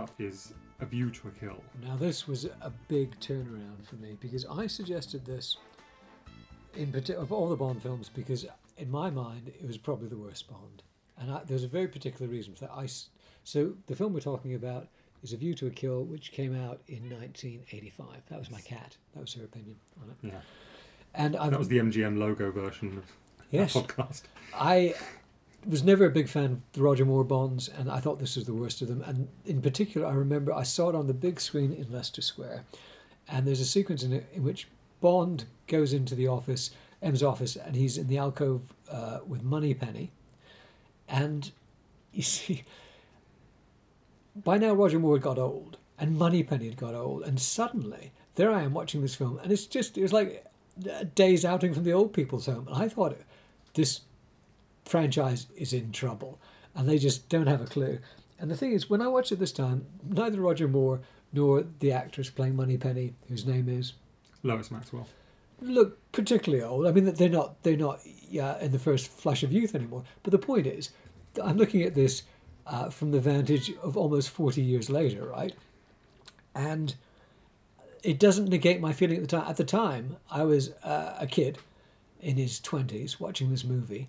up is A View to a Kill. Now, this was a big turnaround for me because I suggested this in parti- of all the Bond films because, in my mind, it was probably the worst Bond. And I, there's a very particular reason for that. I so, the film we're talking about is A View to a Kill, which came out in 1985. That was my cat. That was her opinion on it. Yeah. And I That was the MGM logo version of yes, the podcast. I was never a big fan of the Roger Moore Bonds, and I thought this was the worst of them. And in particular, I remember I saw it on the big screen in Leicester Square, and there's a sequence in it in which Bond goes into the office, M's office, and he's in the alcove uh, with Moneypenny, and you see, by now Roger Moore got old, and Moneypenny had got old, and suddenly there I am watching this film, and it's just it was like a day's outing from the old people's home, and I thought this franchise is in trouble and they just don't have a clue. And the thing is, when I watched it this time, neither Roger Moore nor the actress playing Moneypenny, whose name is, Lois Maxwell. look particularly old. I mean, they're not they're not yeah, in the first flush of youth anymore. But the point is, I'm looking at this uh, from the vantage of almost 40 years later, right? And it doesn't negate my feeling at the time. At the time, I was uh, a kid in his 20s watching this movie.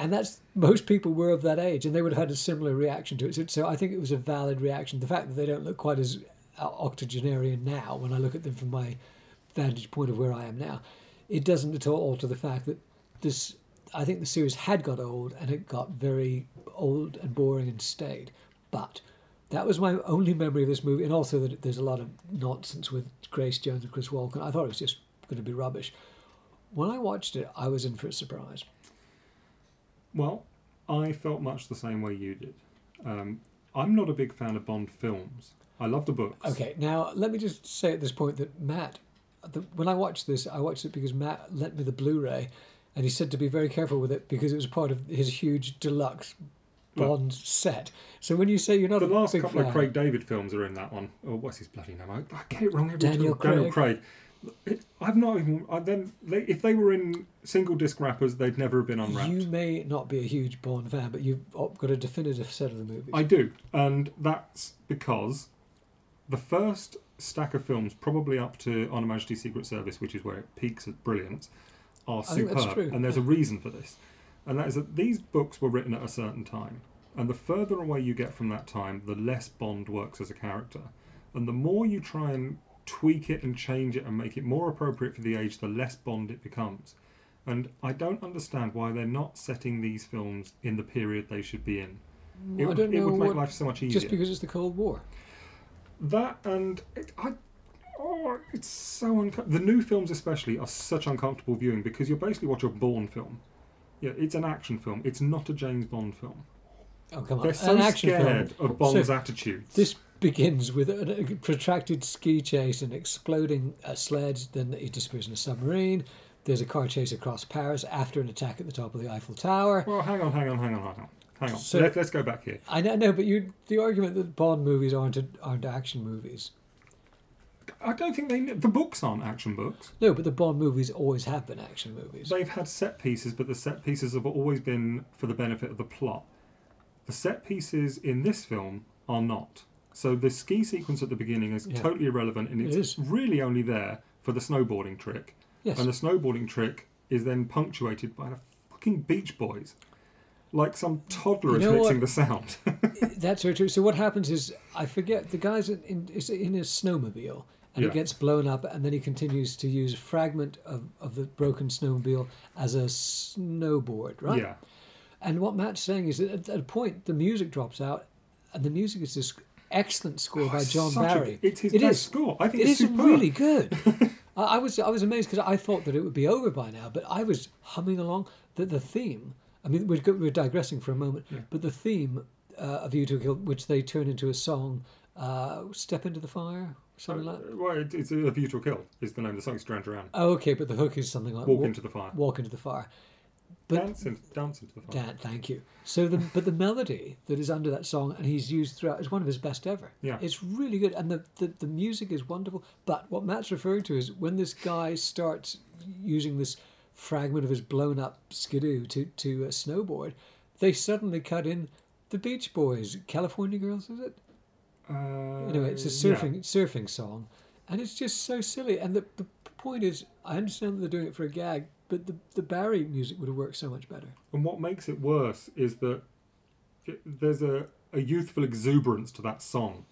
And that's most people were of that age, and they would have had a similar reaction to it. So, I think it was a valid reaction. The fact that they don't look quite as uh, octogenarian now, when I look at them from my vantage point of where I am now, it doesn't at all alter the fact that this. I think the series had got old, and it got very old and boring and stayed. But that was my only memory of this movie, and also that there's a lot of nonsense with Grace Jones and Chris Walken. I thought it was just going to be rubbish. When I watched it, I was in for a surprise. Well, I felt much the same way you did. Um, I'm not a big fan of Bond films. I love the books. Okay, now let me just say at this point that Matt, the, when I watched this, I watched it because Matt lent me the Blu-ray, and he said to be very careful with it because it was part of his huge deluxe Bond set. So when you say you're not The last couple fan, of Craig David films are in that one. Oh, what's his bloody name? I, I get it wrong every Daniel time. Daniel Craig. I've not even. I then they, if they were in single disc wrappers, they'd never have been unwrapped. you may not be a huge Bond fan, but you've got a definitive set of the movies. I do, and that's because the first stack of films, probably up to On Her Majesty's Secret Service, which is where it peaks at brilliance, are oh, that's superb. true, And there's a reason for this, and that is that these books were written at a certain time, and the further away you get from that time, the less Bond works as a character, and the more you try and tweak it and change it and make it more appropriate for the age, the less Bond it becomes. And I don't understand why they're not setting these films in the period they should be in. It I would, it would make what, life so much easier. just because it's the Cold War. That and it, I, oh, it's so uncomfortable. the new films especially are such uncomfortable viewing because you're basically watching a Bourne film. Yeah, it's an action film. It's not a James Bond film. Oh come on, They're so an action scared film. of Bond's So attitudes. This begins with a, protracted ski chase and exploding a sleds. Then he disappears in a submarine. There's a car chase across Paris after an attack at the top of the Eiffel Tower. well, hang on, hang on, hang on, hang on, hang on. So- Let, let's go back here. I know, no, but you the argument that Bond movies aren't aren't action movies. I don't think they. The books aren't action books. No, but the Bond movies always have been action movies. They've had set pieces, but the set pieces have always been for the benefit of the plot. The set pieces in this film are not. So the ski sequence at the beginning is Yeah. totally irrelevant, and It it's really only there for the snowboarding trick. Yes, And the snowboarding trick is then punctuated by the fucking Beach Boys, like some toddler You is mixing what? the sound. that's very true. So what happens is I forget the guy's in, in, is in his snowmobile and Yeah. it gets blown up, and then he continues to use a fragment of, of the broken snowmobile as a snowboard, right? Yeah, And what Matt's saying is that at, at a point the music drops out, and the music is this excellent score by John Oh, Such a- Barry. it's his It best is. score. I think It it's is superb. really good. I, I was I was amazed because I thought that it would be over by now, but I was humming along. That the theme. I mean, we're, we're digressing for a moment, Yeah. but the theme uh, of You to Kill, which they turn into a song, uh, "Step into the Fire," something like. that. Uh, well, it, it's a view to a kill. Is the name of the song? It's Duran Duran. Oh, okay, but the hook is something like Walk wa- into the fire. walk into the fire. But dancing, in, dance into the fire. Dan, thank you. So the but the melody that is under that song and he's used throughout is one of his best ever. Yeah. It's really good and the, the, the music is wonderful. But what Matt's referring to is when this guy starts using this fragment of his blown up skidoo to, to a snowboard, they suddenly cut in the Beach Boys, California Girls, is it? Uh, Anyway, it's a yeah. surfing surfing song, and it's just so silly. And the, the point is, I understand that they're doing it for a gag, but the the Barry music would have worked so much better. And what makes it worse is that it, there's a, a youthful exuberance to that song.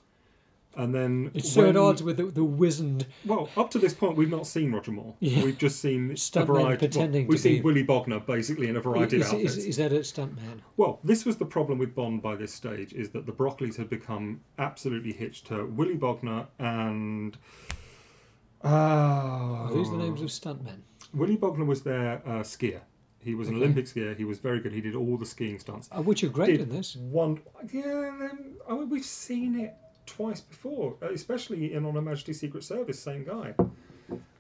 And then It's so at odds with the, the wizened. Well, up to this point, we've not seen Roger Moore. Yeah. We've just seen a Stuntmen variety. pretending well, we've seen be- Willy Bogner basically in a variety Is, of outfits. is, is that a stuntman? Well, this was the problem with Bond by this stage: is that the Broccoli's had become absolutely hitched to Willy Bogner and. Uh, these the names of stuntmen? Willy Bogner was their uh, skier. He was an Okay. Olympic skier. He was very good. He did all the skiing stunts. Uh, which are great Did in this. One, yeah. I mean, we've seen it twice before, uh, especially in On Her Majesty's Secret Service. Same guy.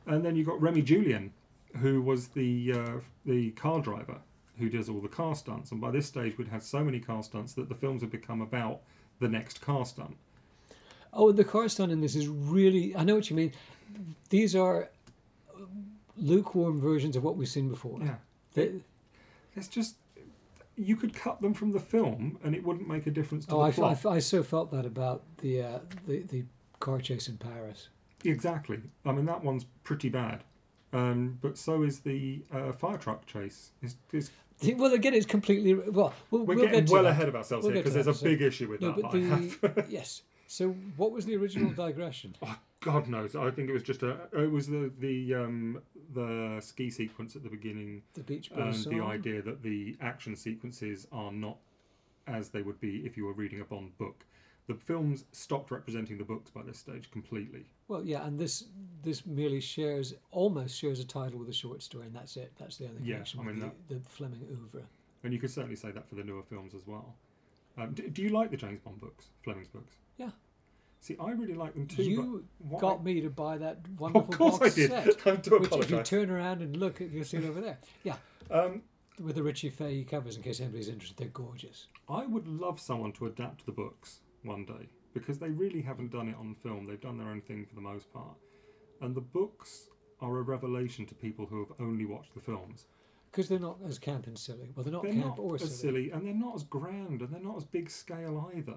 And then you've got Remy Julienne, who was the uh, the car driver who does all the car stunts. And by this stage, we'd had so many car stunts that the films had become about the next car stunt. Oh, the car stunt in this is really. I know what you mean. These are lukewarm versions of what we've seen before. Yeah. They- It's just you could cut them from the film, and it wouldn't make a difference to oh, the I, plot. I, I so felt that about the, uh, the the car chase in Paris. Exactly. I mean, that one's pretty bad. Um, but so is the uh, fire truck chase. It's, it's, Well, again, it's completely well. We'll, we're we'll getting get well that. ahead of ourselves We'll here because there's a so- big issue with No, that. that I have. the yes. So, what was the original digression? Oh, God knows. I think it was just a. It was the the um, the ski sequence at the beginning The Beach and the song. idea that the action sequences are not as they would be if you were reading a Bond book. The films stopped representing the books by this stage completely. Well, yeah, and this this merely shares almost shares a title with a short story, and that's it. That's the only Yeah, connection I with mean, the, the Fleming oeuvre. And you could certainly say that for the newer films as well. Um, do, do you like the James Bond books, Fleming's books? Yeah. See, I really like them too. you got me to buy that Of wonderful course box I did. set, I do which if you turn around and look, you'll see it over there. Yeah, Um, with the Richie Fahey covers, in case anybody's interested, they're gorgeous. I would love someone to adapt the books one day because they really haven't done it on film. They've done their own thing for the most part. And the books are a revelation to people who have only watched the films. Because they're not as camp and silly. Well, they're not they're camp not or as silly. silly and they're not as grand and they're not as big scale either.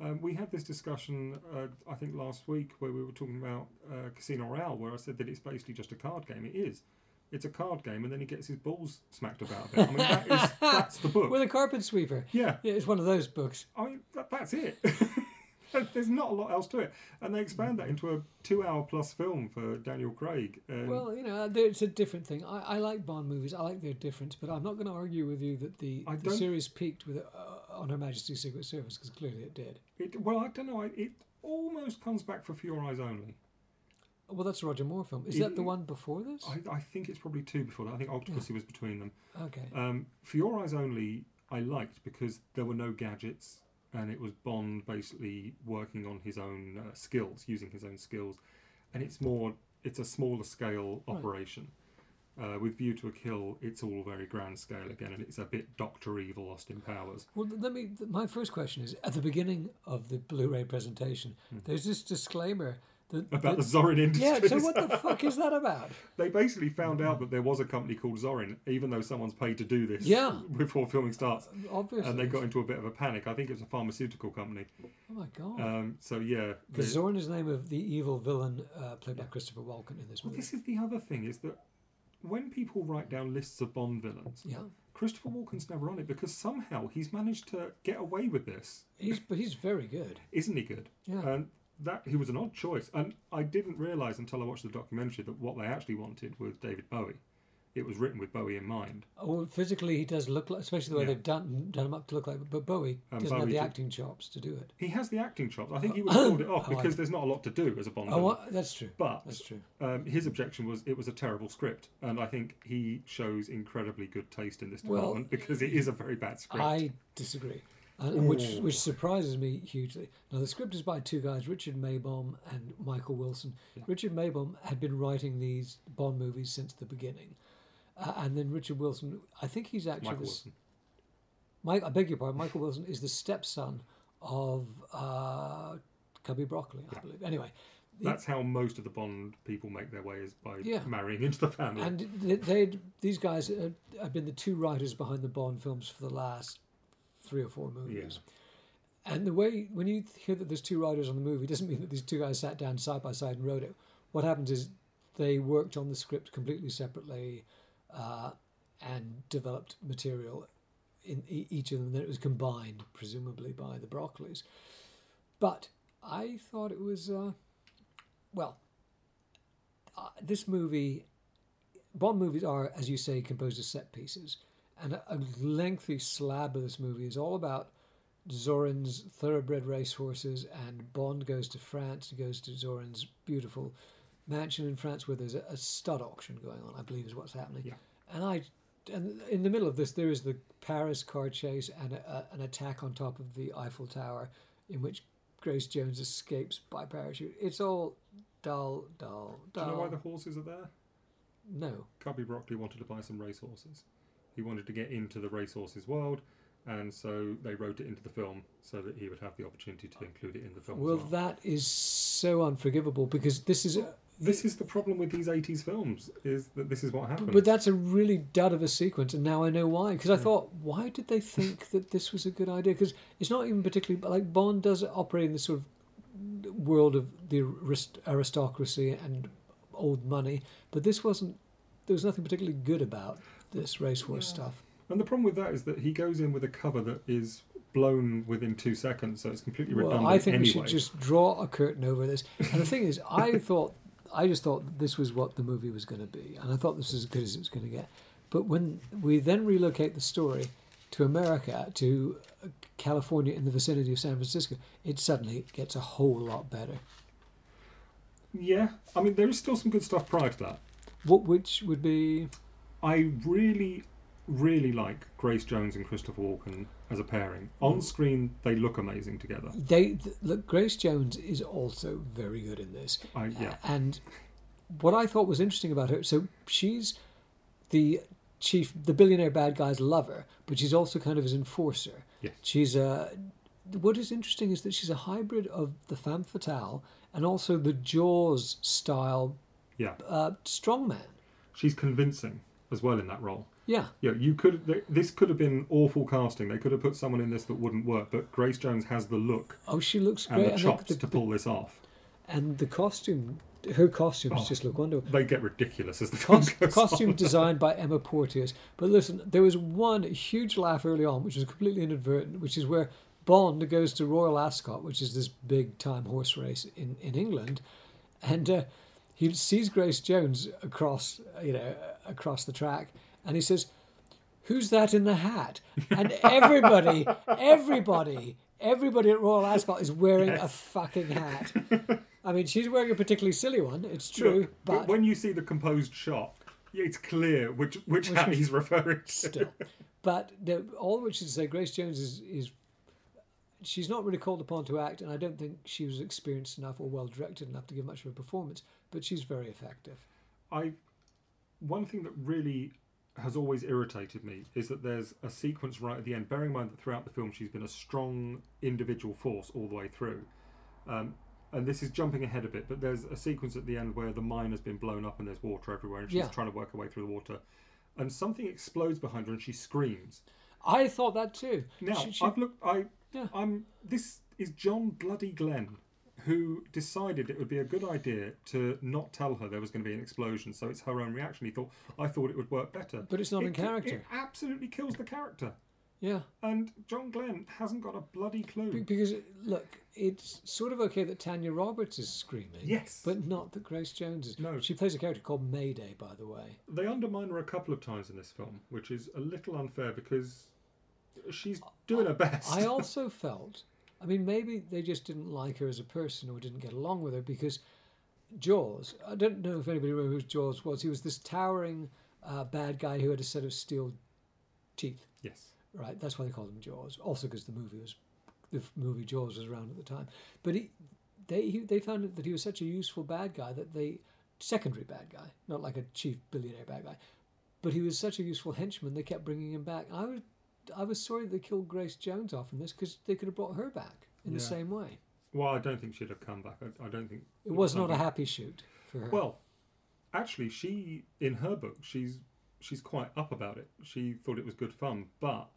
Um, we had this discussion, uh, I think, last week where we were talking about uh, Casino Royale, where I said that it's basically just a card game. It is. It's a card game, and then he gets his balls smacked about a bit. I mean, that is, that's the book. With a carpet sweeper. Yeah, Yeah, it's one of those books. I mean, that, that's it. There's not a lot else to it. And they expand that into a two hour plus film for Daniel Craig. And Well, you know, it's a different thing. I, I like Bond movies. I like their difference, but I'm not going to argue with you that the, I the series peaked with on Her Majesty's Secret Service because clearly it did. it, well, I don't know. It almost comes back for For Your Eyes Only. Well, that's a Roger Moore film. Is It- that the one before this? I, I think it's probably two before that. I think Octopussy was between them. Okay. Um, For Your Eyes Only, I liked because there were no gadgets and it was Bond basically working on his own uh, skills, using his own skills. And it's more, it's a smaller scale operation. Uh, with View to a Kill, it's all very grand scale again, and it's a bit Doctor Evil, Austin Powers. Well, let me. My first question is: at the beginning of the Blu-ray presentation, there's this disclaimer that Hmm. About that- the Zorin Industries. yeah. So what the fuck is that about? they basically found out that there was a company called Zorin, even though someone's paid to do this Yeah. before filming starts. Obviously. And they got into a bit of a panic. I think it was a pharmaceutical company. Oh my god. Um, so yeah, Because the- Zorin is the name of the evil villain uh, played by Christopher Walken in this movie. Well, movie. this is the other thing is that when people write down lists of Bond villains, Yeah, Christopher Walken's never on it because somehow he's managed to get away with this. he's but he's very good. Isn't he good? Yeah. And that he was an odd choice, and I didn't realise until I watched the documentary that what they actually wanted was David Bowie. It was written with Bowie in mind. Oh, well, physically he does look like, especially the way Yeah. they've done done him up to look like. But Bowie Um, doesn't have the did- acting chops to do it. He has the acting chops. I think he would have pulled it off Oh, because there's not a lot to do as a Bond Oh, what? that's true. But That's true. um, his objection was it was a terrible script, and I think he shows incredibly good taste in this Well, department because it is a very bad script. I disagree, and, which which surprises me hugely. Now the script is by two guys, Richard Maibaum and Michael Wilson. Richard Maibaum had been writing these Bond movies since the beginning, uh, and then Richard Wilson. I think he's actually Michael the Wilson. Mike, I beg your pardon. Michael Wilson is the stepson of uh, Cubby Broccoli, I believe. Anyway, That's how most of the Bond people make their way is by Yeah. marrying into the family. and they these guys had been the two writers behind the Bond films for the last three or four movies. And the way when you hear that there's two writers on the movie, doesn't mean that these two guys sat down side by side and wrote it. What happens is they worked on the script completely separately uh, and developed material in each of them. Then it was combined, presumably by the Broccoli's. But I thought it was uh, well. Uh, this movie, Bond movies are, as you say, composed of set pieces, and a, a lengthy slab of this movie is all about Zorin's thoroughbred racehorses, and Bond goes to France. Goes to Zorin's beautiful mansion in France, where there's a, a stud auction going on. I believe is what's happening. Yeah. And I, and in the middle of this, there is the Paris car chase and a, a, an attack on top of the Eiffel Tower, in which Grace Jones escapes by parachute. It's all dull, dull, dull. Do you know why the horses are there? No. Cubby Broccoli wanted to buy some racehorses. He wanted to get into the racehorses world, and so they wrote it into the film so that he would have the opportunity to include it in the film. Well, well. that is so unforgivable because this is. This is the problem with these 80s films is that this is what happens. But that's a really dud of a sequence, and now I know why. Because I thought, why did they think that this was a good idea? Because it's not even particularly like Bond does operate in this sort of world of the aristocracy and old money, but this wasn't. There was nothing particularly good about this racehorse Yeah. stuff. And the problem with that is that he goes in with a cover that is blown within two seconds, so it's completely redundant Well, I think anyway. we should just draw a curtain over this. And the thing is, I thought, I just thought this was what the movie was going to be, and I thought this was as good as it was going to get. But when we then relocate the story to America, to uh, California in the vicinity of San Francisco, it suddenly gets a whole lot better. Yeah, I mean, there is still some good stuff prior to that. What which would be I really, really like Grace Jones and Christopher Walken as a pairing. On screen, they look amazing together. they th- look. Grace Jones is also very good in this. I, yeah, And what I thought was interesting about her, so she's the chief, the billionaire bad guy's lover, but she's also kind of his enforcer. yes. She's a. What is interesting is that she's a hybrid of the femme fatale and also the Jaws style Yeah, uh, strongman. she's convincing as well in that role. Yeah, Yeah, you could. This could have been awful casting. They could have put someone in this that wouldn't work. But Grace Jones has the look oh, she looks and great, the chops the, to pull this off. and the costume, her costumes Oh. just look wonderful. They get ridiculous as the film Cos- goes costume on. designed by Emma Porteous. But listen, there was one huge laugh early on, which was completely inadvertent, which is where Bond goes to Royal Ascot, which is this big time horse race in, in England, and uh, he sees Grace Jones across, you know, across the track, and he says, "Who's that in the hat?" And everybody, everybody, everybody at Royal Ascot is wearing a fucking hat. I mean, she's wearing a particularly silly one. It's true, Look, but when you see the composed shot, yeah, it's clear which which, Which hat he's referring to. still. But the, all which is to say, Grace Jones is, is she's not really called upon to act, and I don't think she was experienced enough or well directed enough to give much of a performance. But she's very effective. I one thing that really has always irritated me is that there's a sequence right at the end. Bearing in mind that throughout the film she's been a strong individual force all the way through, um, and this is jumping ahead a bit, but there's a sequence at the end where the mine has been blown up and there's water everywhere, and she's Yeah. trying to work her way through the water, and something explodes behind her and she screams. I thought that too. Now She- she- I've looked. I Yeah. I'm. This is John Bloody Glenn, who decided it would be a good idea to not tell her there was going to be an explosion. So it's her own reaction. He thought I thought it would work better, But it's not It in character. It absolutely kills the character, yeah, and John Glenn hasn't got a bloody Be- clue. because look, it's sort of okay that Tanya Roberts is screaming. Yes. but not that Grace Jones is. No. she plays a character called Mayday, by the way. They undermine her a couple of times in this film, which is a little unfair because she's doing her best. I also felt, I mean, maybe they just didn't like her as a person or didn't get along with her because Jaws, I don't know if anybody remembers who Jaws was. He was this towering uh, bad guy who had a set of steel teeth, yes. right? That's why they called him Jaws. Also because the movie was, the movie Jaws was around at the time. But he, they, he, they found that he was such a useful bad guy that they, secondary bad guy, not like a chief billionaire bad guy, but he was such a useful henchman they kept bringing him back. I was, I was sorry they killed Grace Jones off in this because they could have brought her back in the same way. Well, I don't think she'd have come back. I, I don't think It was not a happy shoot for her. Well, actually, she in her book she's she's quite up about it. She thought it was good fun, but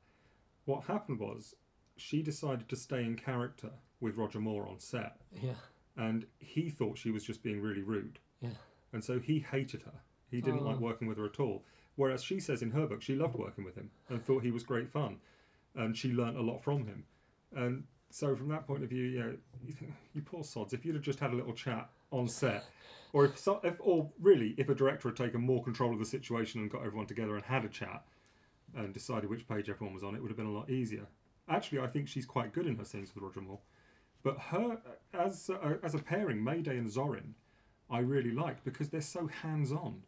what happened was she decided to stay in character with Roger Moore on set, Yeah. and he thought she was just being really rude, Yeah. and so he hated her. He didn't Oh. like working with her at all. Whereas she says in her book she loved working with him and thought he was great fun, and she learnt a lot from him. And so from that point of view, you know, you, think, you poor sods. If you'd have just had a little chat on set, or if, so, if or really if a director had taken more control of the situation and got everyone together and had a chat and decided which page everyone was on, it would have been a lot easier. Actually, I think she's quite good in her scenes with Roger Moore, but her as a, as a pairing, Mayday and Zorin, I really like because they're so hands on.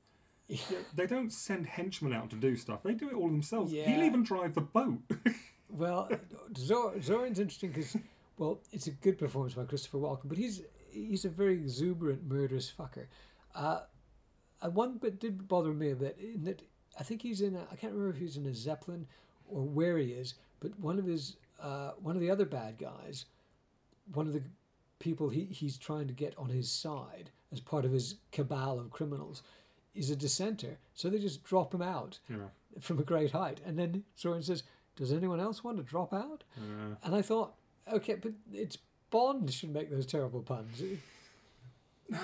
They don't send henchmen out to do stuff. They do it all themselves. Yeah. He'll even drive the boat. Well, Zor- Zorin's interesting because, well, it's a good performance by Christopher Walken, but he's he's a very exuberant, murderous fucker. Uh, and one bit did bother me a bit in that I think he's in. A, I can't remember if he's in a zeppelin or where he is, but one of his uh, one of the other bad guys, one of the people he, he's trying to get on his side as part of his cabal of criminals, is a dissenter. So they just drop him out yeah. from a great height. And then Zorin says, Does anyone else want to drop out? Yeah. And I thought, okay, but it's Bond should make those terrible puns.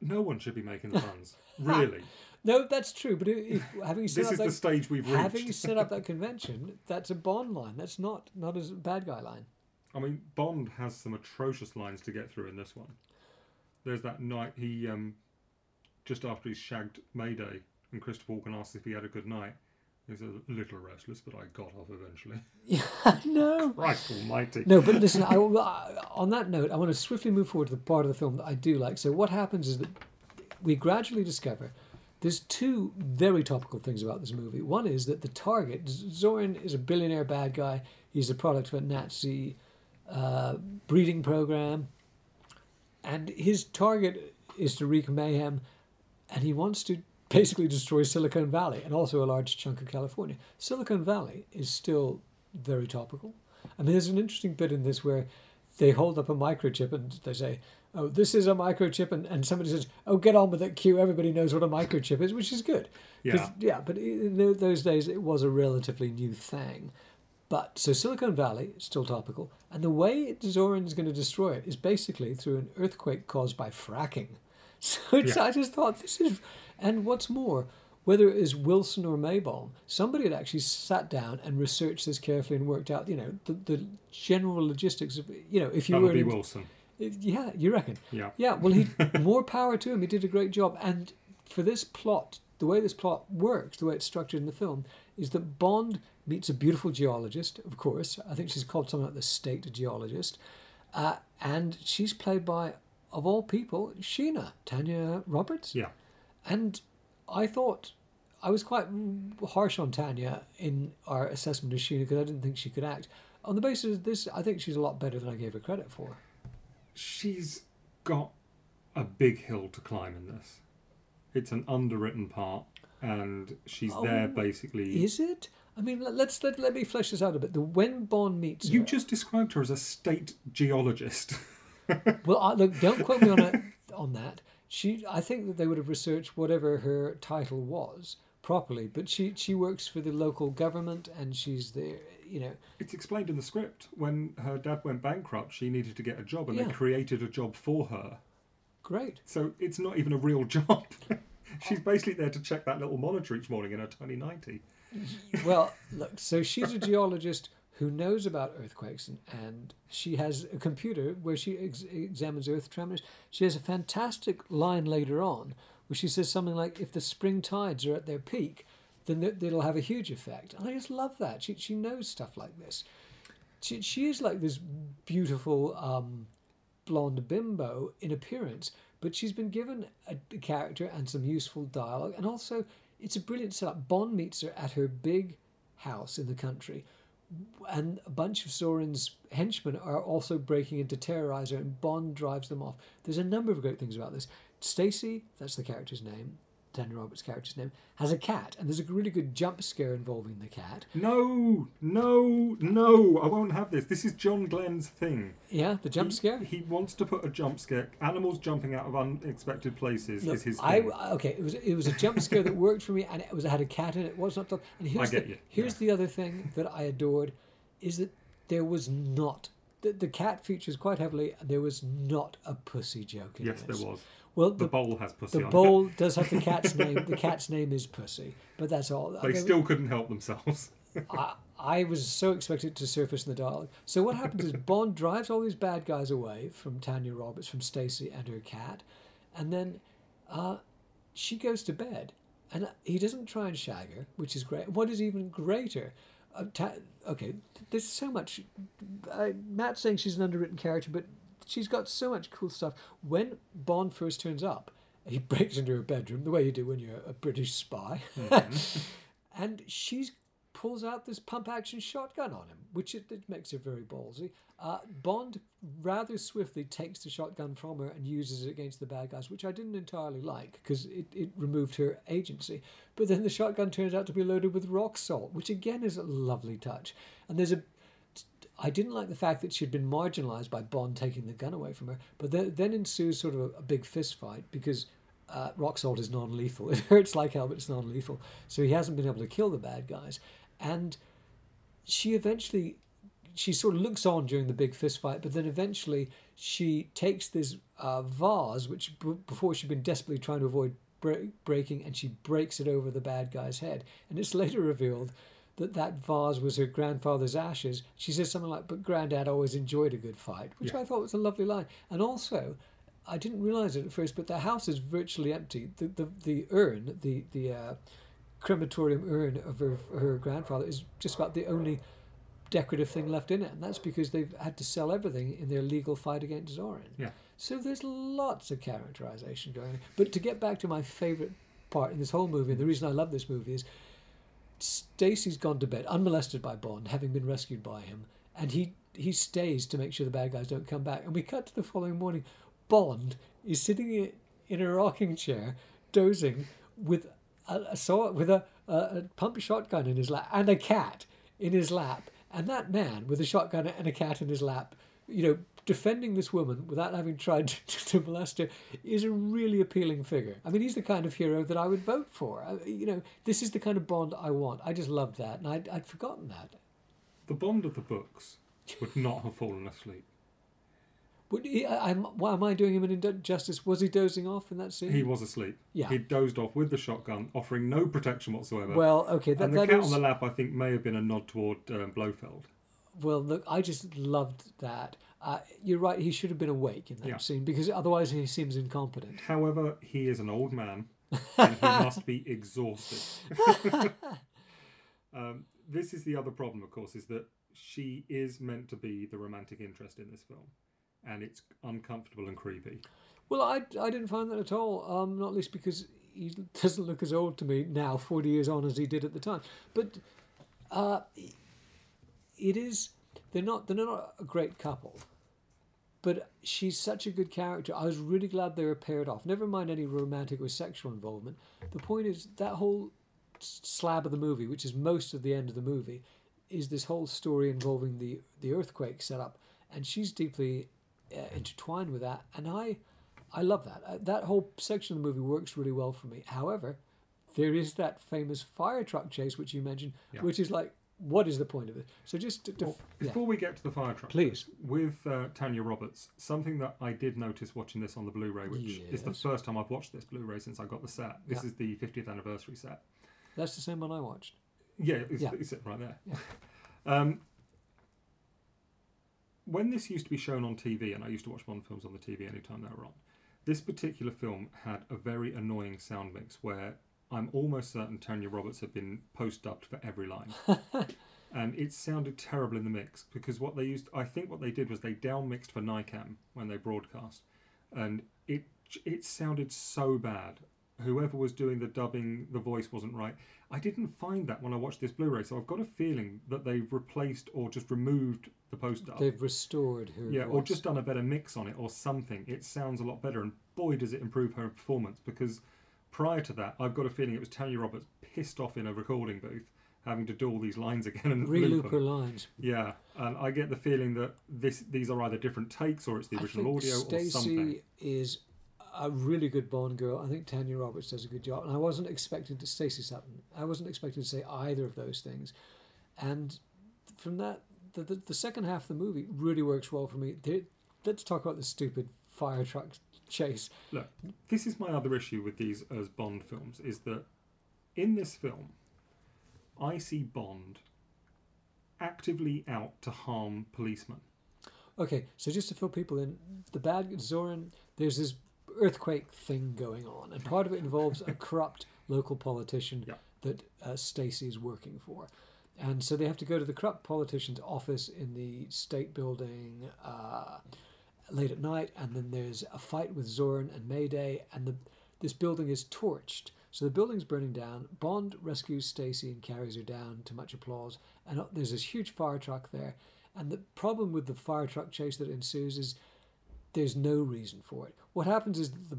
No one should be making the puns. really. No, that's true. But if, having set This up is that, the stage we've reached. having set up that convention, that's a Bond line. That's not not a bad guy line. I mean, Bond has some atrocious lines to get through in this one. There's that night he, um, just after he shagged Mayday, and Christopher Walken asks if he had a good night. He's a little restless, but I got off eventually. no. Christ almighty. No, but listen. I, on that note, I want to swiftly move forward to the part of the film that I do like. So what happens is that we gradually discover there's two very topical things about this movie. One is that the target, Zorin, is a billionaire bad guy. He's the product of a Nazi uh, breeding program, and his target is to wreak mayhem, and he wants to basically destroy Silicon Valley and also a large chunk of California. Silicon Valley is still very topical. I mean, there's an interesting bit in this where they hold up a microchip and they say, "Oh, this is a microchip," and, and somebody says, "Oh, get on with it, Q." Everybody knows what a microchip is, which is good. Yeah. yeah. But in those days, it was a relatively new thing. But so Silicon Valley is still topical, and the way Zorin's going to destroy it is basically through an earthquake caused by fracking. So it's, Yeah. I just thought this is, and what's more, whether it is Wilson or Maibaum, somebody had actually sat down and researched this carefully and worked out, you know, the, the general logistics of, you know, if you That were would be in- Wilson. yeah, you reckon? Yeah. Yeah, well, he more power to him. He did a great job. And for this plot, the way this plot works, the way it's structured in the film, is that Bond meets a beautiful geologist. Of course, I think she's called something like the state geologist, uh, and she's played by, of all people, Sheena Tanya Roberts. Yeah. And I thought I was quite harsh on Tanya in our assessment of Sheena because I didn't think she could act. On the basis of this, I think she's a lot better than I gave her credit for. She's got a big hill to climb in this. It's an underwritten part, and she's oh, there Oh, basically. Is it? I mean, let, let's let, let me flesh this out a bit. The when Bond meets You her- just described her as a state geologist. well, I, look, don't quote me on it on that. She, I think that they would have researched whatever her title was properly, but she she works for the local government and she's there. You know, It's explained in the script. When her dad went bankrupt, she needed to get a job, and Yeah. they created a job for her. great. So it's not even a real job. She's basically there to check that little monitor each morning in her tiny 90. Well, look, so she's a geologist who knows about earthquakes and, and she has a computer where she ex- examines earth tremors. She has a fantastic line later on where she says something like, if the spring tides are at their peak, then th- it'll have a huge effect. And I just love that. She, she knows stuff like this. She, she is like this beautiful um, blonde bimbo in appearance, but she's been given a, a character and some useful dialogue, and also it's a brilliant setup. Bond meets her at her big house in the country, and a bunch of Zorin's henchmen are also breaking into Terrorizer, and Bond drives them off. There's a number of great things about this. Stacy, that's the character's name, Tanya Roberts' character's name, has a cat, and there's a really good jump scare involving the cat. No, no, no, I won't have this. This is John Glenn's thing. Yeah, the jump He- scare. He wants to put a jump scare. Animals jumping out of unexpected places Look, is his I okay. It was it was a jump scare that worked for me, and it was I had a cat in it. it was not. And here's I get the you, here's yeah. the other thing that I adored, is that there was not the, the cat features quite heavily. There was not a pussy joke in it. Yes, this. there was. Well, The the, bowl has pussy the bowl does have the cat's name. The cat's name is Pussy, but that's all. it. They still couldn't help themselves. I, I was so expected to surface in the dialogue. So what happens is Bond drives all these bad guys away from Tanya Roberts, from Stacy and her cat, and then uh, she goes to bed, and he doesn't try and shag her, which is great. What is even greater? Uh, ta- okay, there's so much. Uh, Matt's saying she's an underwritten character, but she's got so much cool stuff. When Bond first turns up, he breaks into her bedroom the way you do when you're a British spy, and she pulls out this pump action shotgun on him, which it, it makes her very ballsy. Uh, Bond rather swiftly takes the shotgun from her and uses it against the bad guys, which I didn't entirely like because it, it removed her agency. But then the shotgun turns out to be loaded with rock salt, which again is a lovely touch. And there's a I didn't like the fact that she'd been marginalised by Bond taking the gun away from her. But then, ensues sort of a, a big fist fight because uh, rock salt is non-lethal. It hurts like hell, but it's non-lethal. So he hasn't been able to kill the bad guys. And she eventually, she sort of looks on during the big fist fight, but then eventually she takes this uh, vase, which b- before she'd been desperately trying to avoid bre- breaking, and she breaks it over the bad guy's head. And it's later revealed that that vase was her grandfather's ashes. She says something like, "But Granddad always enjoyed a good fight," which Yeah. I thought was a lovely line. And also, I didn't realize it at first, but the house is virtually empty. The the, the urn, the the uh, crematorium urn of her, her grandfather is just about the only decorative thing left in it, and that's because they've had to sell everything in their legal fight against Zorin. Yeah. So there's lots of characterization going on. But to get back to my favorite part in this whole movie, and the reason I love this movie is Stacy's gone to bed unmolested by Bond, having been rescued by him, and he he stays to make sure the bad guys don't come back. And we cut to the following morning. Bond is sitting in a rocking chair, dozing with a, saw with a, a, a pump shotgun in his lap and a cat in his lap. And that man with a shotgun and a cat in his lap, you know, defending this woman without having tried to, to molest her is a really appealing figure. I mean, he's the kind of hero that I would vote for. I, you know, this is the kind of Bond I want. I just loved that, and I'd, I'd forgotten that. The Bond of the books would not have fallen asleep. Would he, I, why am I doing him an injustice? Was he dozing off in that scene? He was asleep. Yeah. He dozed off with the shotgun, offering no protection whatsoever. well, okay, that, and the that cat is- on the lap, I think, may have been a nod toward um, Blofeld. Well, look, I just loved that. Uh, you're right. He should have been awake in that Yeah. scene because otherwise he seems incompetent. However, he is an old man and he must be exhausted. um, this is the other problem, of course, is that she is meant to be the romantic interest in this film, and it's uncomfortable and creepy. Well, I, I didn't find that at all. Um, not least because he doesn't look as old to me now, forty years on, as he did at the time. But uh, it is they're not they're not a great couple. But she's such a good character. I was really glad they were paired off. Never mind any romantic or sexual involvement. The point is that whole slab of the movie, which is most of the end of the movie, is this whole story involving the the earthquake setup, and she's deeply uh, intertwined with that. And I, I love that. Uh, that whole section of the movie works really well for me. However, there is that famous fire truck chase which you mentioned, Yeah. which is like, what is the point of it? So just to, to Well, yeah. before we get to the fire truck, Please. with uh, Tanya Roberts, something that I did notice watching this on the Blu-ray, which is the first time I've watched this Blu-ray since I got the set. This Yeah. is the 50th anniversary set. that's the same one I watched. Yeah, it's, Yeah. it's sitting right there. Yeah. um, when this used to be shown on TV, and I used to watch Bond films on the TV anytime they were on, this particular film had a very annoying sound mix where I'm almost certain Tanya Roberts had been post dubbed for every line. and it sounded terrible in the mix because what they used, I think what they did was they down mixed for NICAM when they broadcast. And it it sounded so bad. Whoever was doing the dubbing, the voice wasn't right. I didn't find that when I watched this Blu-ray, so I've got a feeling that they've replaced or just removed the post dub. They've restored her. Yeah, or just done a better mix on it or something. It sounds a lot better, and boy, does it improve her performance. Because prior to that, I've got a feeling it was Tanya Roberts pissed off in a recording booth, having to do all these lines again and loop her lines. Yeah, and I get the feeling that this these are either different takes or it's the original audio or something. Stacey is a really good Bond girl. I think Tanya Roberts does a good job, and I wasn't expecting to Stacey Sutton. I wasn't expecting to say either of those things, and from that the, the, the second half of the movie really works well for me. There- let's talk about the stupid fire truck chase. Look, this is my other issue with these as Bond films is that in this film, I see Bond actively out to harm policemen. Okay, so just to fill people in, the bad Zorin, there's this earthquake thing going on, and part of it involves a corrupt local politician Yeah. that uh, Stacy is working for. And so they have to go to the corrupt politician's office in the state building uh, late at night, and then there's a fight with Zorin and Mayday, and the this building is torched. So the building's burning down. Bond rescues Stacy and carries her down to much applause, and uh, there's this huge fire truck there. And the problem with the fire truck chase that ensues is there's no reason for it. What happens is the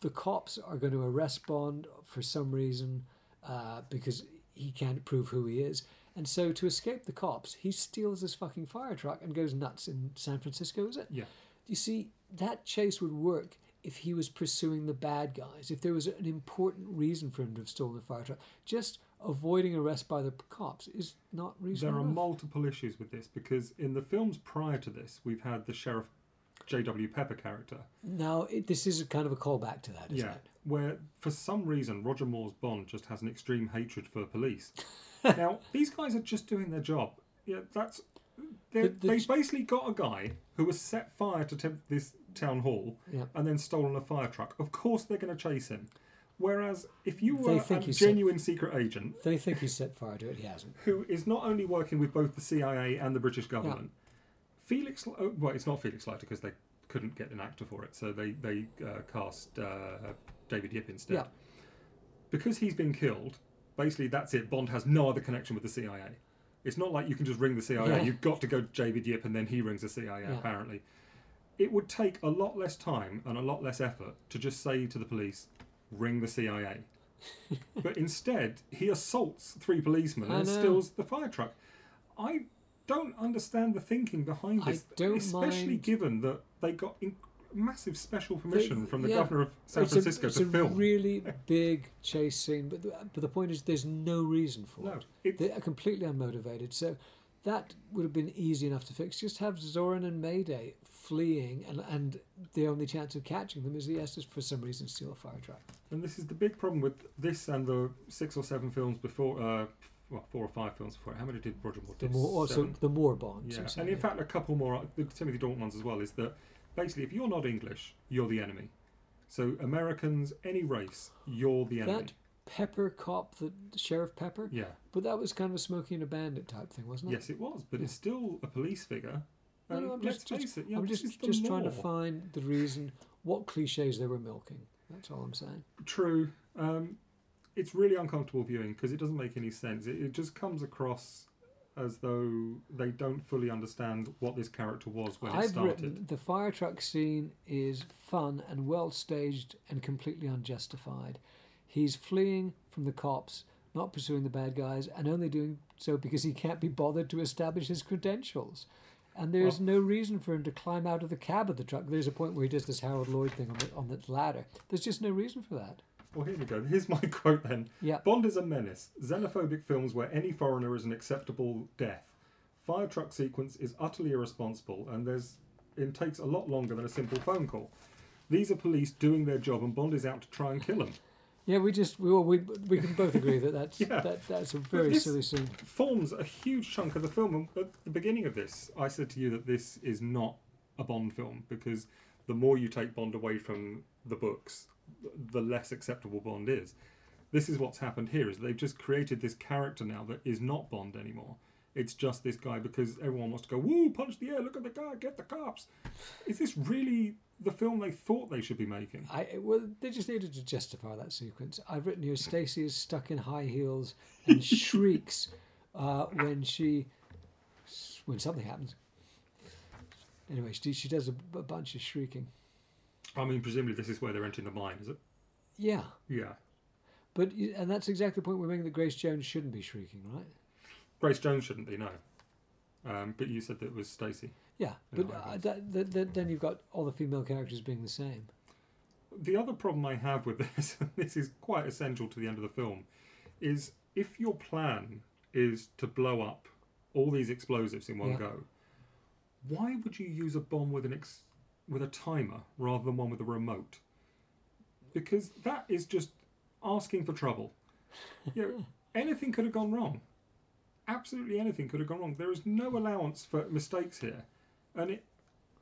the cops are going to arrest Bond for some reason uh, because he can't prove who he is. And so to escape the cops, he steals this fucking fire truck and goes nuts in San Francisco, is it? Yeah. You see, that chase would work if he was pursuing the bad guys, if there was an important reason for him to have stolen the fire truck. Just avoiding arrest by the cops is not reasonable. There are multiple issues with this because in the films prior to this, we've had the Sheriff J.W. Pepper character. now, it, this is a kind of a callback to that, isn't yeah. it? Where for some reason Roger Moore's Bond just has an extreme hatred for police. now, these guys are just doing their job. Yeah, that's. They The- the they basically got a guy who was set fire to temp- this town hall Yeah. and then stolen a fire truck. Of course, they're going to chase him. Whereas if you were think a he's set- genuine secret agent They think he set fire to it, he hasn't. who is not only working with both the CIA and the British government, Felix. oh, Well, it's not Felix Leiter because they couldn't get an actor for it, so they they uh, cast uh, David Yip instead. Yeah. Because he's been killed, basically that's it. Bond has no other connection with the CIA. It's not like you can just ring the CIA. Yeah. You've got to go to David Yip and then he rings the CIA. Yeah. Apparently, it would take a lot less time and a lot less effort to just say to the police, "Ring the CIA." but instead, he assaults three policemen I and know. steals the fire truck. I don't understand the thinking behind I this, don't especially mind- given that they got in- massive special permission from the yeah. governor of San Francisco a, it's to a film. really big chase scene, but the, but the point is, there's no reason for No, it. it's- They are completely unmotivated. So that would have been easy enough to fix. Just have Zorin and Mayday fleeing, and and the only chance of catching them is the Estes for some reason steal a fire truck. And this is the big problem with this and the six or seven films before, uh, well, four or five films before. How many did Roger Moore The more also Seven. the more bonds. Yeah, and in fact, a couple more, the Timothy Dalton ones as well, is that basically if you're not English, you're the enemy. So Americans, any race, you're the enemy. that Pepper cop, the Sheriff Pepper, Yeah, but that was kind of a Smokey and a Bandit type thing, wasn't it? yes, it was, but it's still a police figure. No, no, I'm let's just, face just, it, yeah, I'm just, just trying to find the reason, what cliches they were milking. That's all I'm saying. True. Um, it's really uncomfortable viewing because it doesn't make any sense. It, it just comes across as though they don't fully understand what this character was when it I've started. written the fire truck scene is fun and well staged and completely unjustified. He's fleeing from the cops, not pursuing the bad guys, and only doing so because he can't be bothered to establish his credentials. And there's Well- no reason for him to climb out of the cab of the truck. There's a point where he does this Harold Lloyd thing on the, on the ladder. There's just no reason for that. Well, here we go. Here's my quote then. Yeah. Bond is a menace. Xenophobic films where any foreigner is an acceptable death. Fire truck sequence is utterly irresponsible, and there's it takes a lot longer than a simple phone call. These are police doing their job, and Bond is out to try and kill them. Yeah, we just we well, we we can both agree that that's Yeah. that that's a very this- silly scene. Forms a huge chunk of the film. At the beginning of this, I said to you that this is not a Bond film because the more you take Bond away from the books, the less acceptable Bond is. This is what's happened here: is they've just created this character now that is not Bond anymore. It's just this guy because everyone wants to go, woo, punch the air, look at the guy, get the cops. Is this really the film they thought they should be making? I well, they just needed to justify that sequence. I've written here: Stacy is stuck in high heels and shrieks uh, when she when something happens. Anyway, she she does a, a bunch of shrieking. I mean, presumably this is where they're entering the mine, is it? Yeah, Yeah. but and that's exactly the point we're making that Grace Jones shouldn't be shrieking, right? Grace Jones shouldn't be, no. Um, but you said that it was Stacey. Yeah, but uh, that, that, that, then you've got all the female characters being the same. The other problem I have with this, and this is quite essential to the end of the film, is if your plan is to blow up all these explosives in one Yeah. go, why would you use a bomb with an ex- with a timer rather than one with a remote? Because that is just asking for trouble. You know, anything could have gone wrong. Absolutely anything could have gone wrong. There is no allowance for mistakes here, and it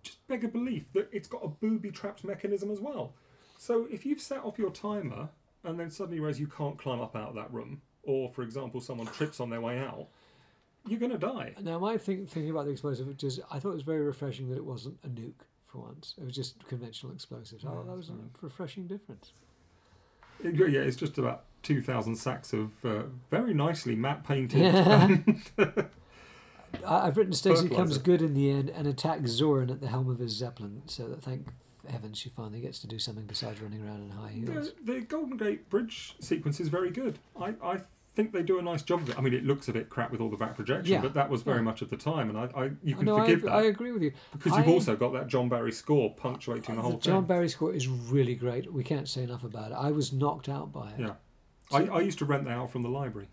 just beg a belief that it's got a booby trapped mechanism as well. So if you've set off your timer and then suddenly realize you can't climb up out of that room, or for example, someone trips on their way out, you're going to die. Now, my think, thinking about the explosive, which is, I thought it was very refreshing that it wasn't a nuke for once. It was just conventional explosives. Thought that was a refreshing difference. It- yeah, it's just about 2,000 sacks of uh, very nicely matte painted. I, I've written Stacey comes good in the end and attacks Zorin at the helm of his Zeppelin, so that thank heavens she finally gets to do something besides running around in high heels. the, the Golden Gate Bridge sequence is very good. I, I think they do a nice job of it. I mean, it looks a bit crap with all the back projection, Yeah. but that was very Yeah. much of the time, and I, I you can I, forgive I that I agree with you. because you've also got that John Barry score punctuating the whole the John thing. Barry score is really great. We can't say enough about it. I was knocked out by it. Yeah. I, I used to rent that out from the library.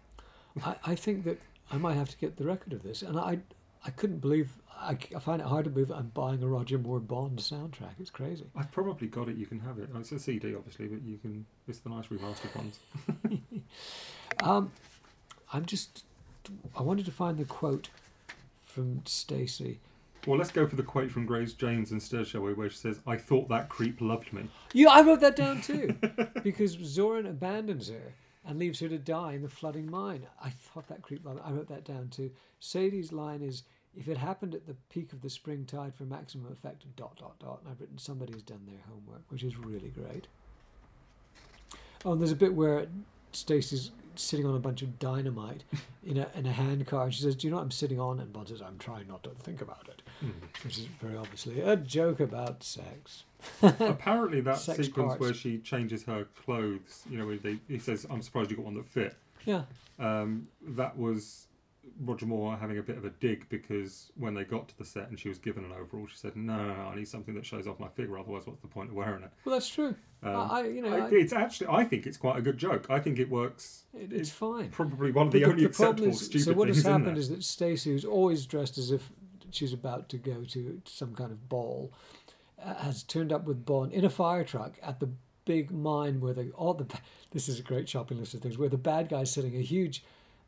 I, I think that I might have to get the record of this, and I I couldn't believe I, I find it hard to believe I'm buying a Roger Moore Bond soundtrack. It's crazy. I've probably got it. You can have it. It's a CD, obviously, but you can. It's the nice remastered ones. Um, I'm just I wanted to find the quote from Stacey. Well, let's go for the quote from Grace Jones instead, shall we? Where she says, "I thought that creep loved me." Yeah, I wrote that down too, because Zorin abandons her and leaves her to die in the flooding mine. I thought that creep. I wrote that down too. Sadie's line is, "If it happened at the peak of the spring tide for maximum effect." Dot dot dot. And I've written somebody's done their homework, which is really great. Oh, and there's a bit where Stacey's sitting on a bunch of dynamite in a in a hand car, and she says, "Do you know what I'm sitting on?" And Bond says, "I'm trying not to think about it," Hmm. which is very obviously a joke about sex. Apparently, that Sex sequence parts. where she changes her clothes, you know, where they, he says, "I'm surprised you got one that fit." Yeah. Um, that was Roger Moore having a bit of a dig because when they got to the set and she was given an overall, she said, "No, no, no I need something that shows off my figure. Otherwise, what's the point of wearing it?" Well, that's true. Um, I, you know, I- it's actually, I think it's quite a good joke. I think it works. It, it's fine. Probably one of the But only problem acceptable is, stupid so what has happened is that Stacey, who's always dressed as if she's about to go to some kind of ball, has turned up with Bond in a fire truck at the big mine where the all the this is a great shopping list of things where the bad guy's setting a huge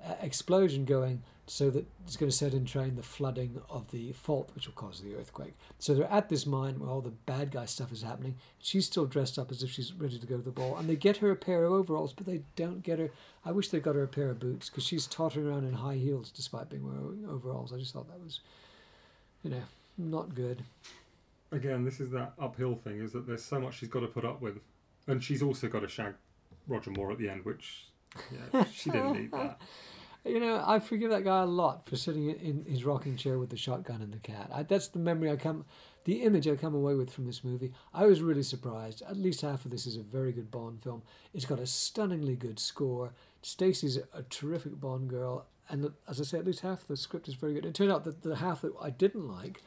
uh, explosion going so that it's going to set in train the flooding of the fault which will cause the earthquake. So they're at this mine where all the bad guy stuff is happening. She's still dressed up as if she's ready to go to the ball and they get her a pair of overalls but they don't get her i wish they got her a pair of boots because she's tottering around in high heels despite being wearing overalls. I just thought that was you know not good Again, this is that uphill thing: is that there's so much she's got to put up with, and she's also got to shag Roger Moore at the end, which yeah, she didn't need that. You know, I forgive that guy a lot for sitting in his rocking chair with the shotgun and the cat. I, that's the memory I come, the image I come away with from this movie. I was really surprised. At least half of this is a very good Bond film. It's got a stunningly good score. Stacey's a, terrific Bond girl, and as I say, at least half the script is very good. It turned out that the half that I didn't like,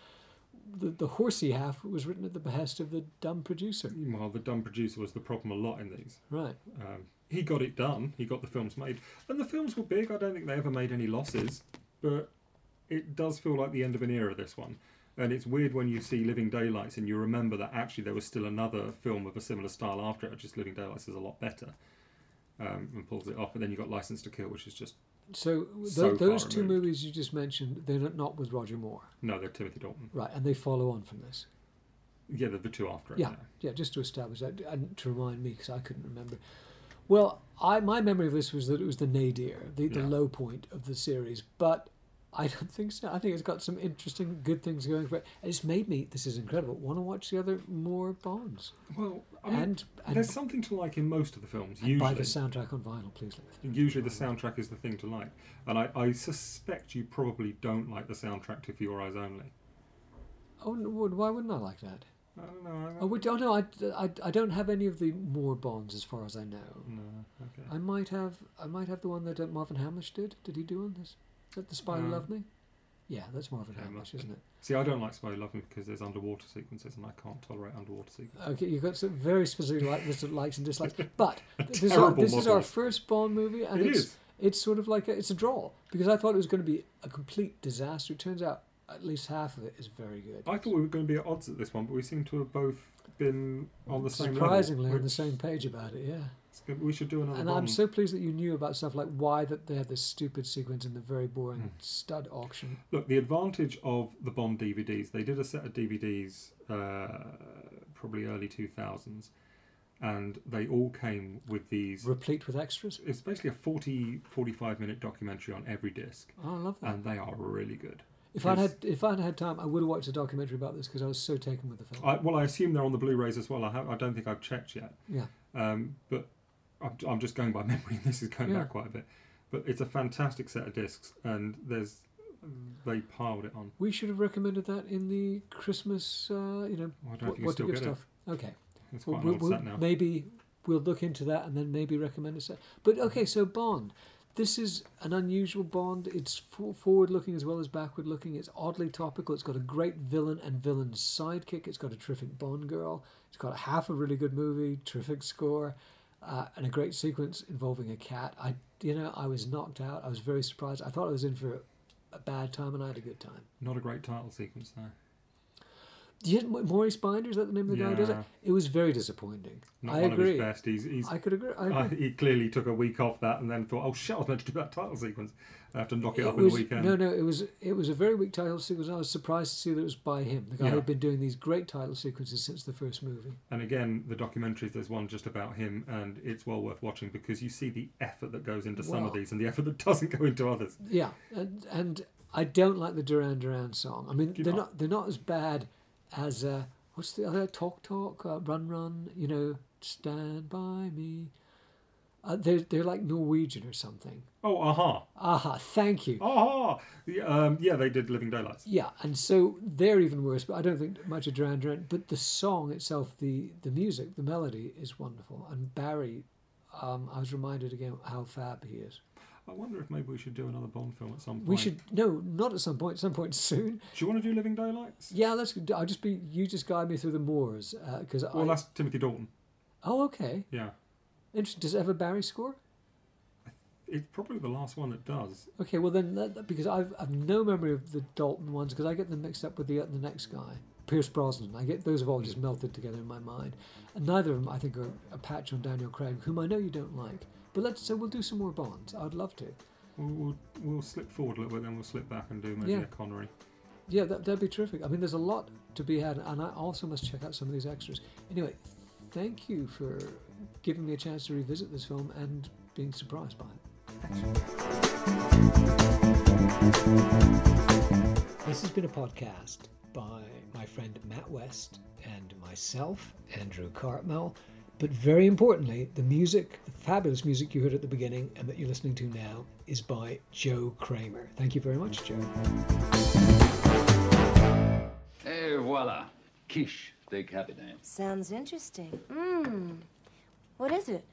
the the horsey half, was written at the behest of the dumb producer. Meanwhile, the dumb producer was the problem a lot in these. Right. Um, he got it done. He got the films made, and the films were big. I don't think they ever made any losses, but it does feel like the end of an era. This one, and it's weird when you see Living Daylights and you remember that actually there was still another film of a similar style after it. Just Living Daylights is a lot better, um, and pulls it off. But then you got License to Kill, which is just So, th- So those two removed. movies you just mentioned, they're not, with Roger Moore. no, they're Timothy Dalton. Right, and they follow on from this. Yeah, they're the two after. Yeah, yeah, just to establish that and to remind me because I couldn't remember. Well, I my memory of this was that it was the nadir, the, the low point of the series, but I don't think so. I think it's got some interesting, good things going for it. It's made me, this is incredible, want to watch the other Moore Bonds. Well, I mean, and and, there's something to like in most of the films. Usually, buy the soundtrack on vinyl, please. Usually the soundtrack is the thing to like, and I, I suspect you probably don't like the soundtrack to For Your Eyes Only. Oh, why wouldn't I like that? I don't know. I Oh, would, oh no, I, I, I don't have any of the Moore Bonds as far as I know. No, okay. I might have I might have the one that uh, Marvin Hamlisch did. Did he do on this? Is that the Spy Who Um, Loved Me? Yeah, that's Marvin yeah, it Hamlisch, must be. isn't it? See, I don't like Spy Who Loved Me because there's underwater sequences, and I can't tolerate underwater sequences. Okay, you've got some very specific like, of likes and dislikes. But this, is our, terrible this is our model. first Bond movie, and It it's is. it's sort of like a, it's a draw because I thought it was going to be a complete disaster. It turns out at least half of it is very good. I thought we were going to be at odds at this one, but we seem to have both been on the same Surprisingly, level. on the which same page about it. Yeah. We should do another And Bond. I'm so pleased that you knew about stuff like why that they had this stupid sequence in the very boring Hmm. stud auction. Look, the advantage of the Bond DVDs, they did a set of DVDs uh, probably early 2000s, and they all came with these. replete with extras. It's basically a 40, 45 minute documentary on every disc, Oh, I love that. and they are really good. if I'd had if I'd had time, I would have watched a documentary about this because I was so taken with the film. I, well, I assume they're on the Blu rays as well. I, have, I don't think I've checked yet, yeah, um, but I'm, I'm just going by memory, and this is going Yeah. back quite a bit. But it's a fantastic set of discs, and there's they piled it on. we should have recommended that in the Christmas. Uh, you know, I don't what, you what to can still give get it. stuff. Okay. It's Well, quite we'll- an we'll- set now. Maybe we'll look into that and then maybe recommend a set. But okay, so Bond. This is an unusual Bond. It's forward-looking as well as backward-looking. It's oddly topical. It's got a great villain and villain's sidekick. It's got a terrific Bond girl. It's got a half a really good movie, terrific score, uh, and a great sequence involving a cat. I, you know, I was knocked out. I was very surprised. I thought I was in for a, a bad time, and I had a good time. Not a great title sequence though. Yeah, Maurice Binder is that the name of the guy who does it? It was very disappointing. Not I one agree. of his best. He's, he's I could agree. I uh, agree. he clearly took a week off that and then thought, oh shit, I was meant to do that title sequence. I have to knock it, up in was, the weekend. No, no, it was it was a very weak title sequence. I was surprised to see that it was by him, the guy Yeah. who'd been doing these great title sequences since the first movie. And again, the documentaries, there's one just about him, and it's well worth watching because you see the effort that goes into some of these and the effort that doesn't go into others. Yeah, and and I don't like the Duran Duran song. I mean, Do they're not? not they're not as bad as uh, what's the other Talk Talk, uh, Run Run. You know, Stand by Me. Uh, they're they're like Norwegian or something. Oh, aha. Aha, thank you. Aha! Yeah, um, yeah, they did Living Daylights. Yeah, and so they're even worse. But I don't think much of Duran Duran. But the song itself, the the music, the melody is wonderful. And Barry, um, I was reminded again how fab he is. I wonder if maybe we should do another Bond film at some point. We should no, not at some point. At some point soon. Do you want to do Living Daylights? Yeah, let's. I'll just be. You just guide me through the Moores uh, because Well, I. that's Timothy Dalton. Oh, okay. Yeah. Interesting. Does ever Barry score? It's probably the last one that does. Okay, well then, that, because I've, I've no memory of the Dalton ones because I get them mixed up with the uh, the next guy, Pierce Brosnan. I get those have all just melted together in my mind, and neither of them I think are a patch on Daniel Craig, whom I know you don't like. But let's so we'll do some more Bonds. I'd love to. We'll, we'll, we'll slip forward a little bit, then we'll slip back and do maybe Yeah. a Connery. Yeah, that, that'd be terrific. I mean, there's a lot to be had, and I also must check out some of these extras. Anyway, thank you for giving me a chance to revisit this film and being surprised by it. This has been a podcast by my friend Matt West and myself, Andrew Cartmel. But very importantly, the music, the fabulous music you heard at the beginning and that you're listening to now, is by Joe Kramer. Thank you very much, Joe. Et voila. Quiche de capitaine. Sounds interesting. Mmm. What is it?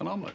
An omelette.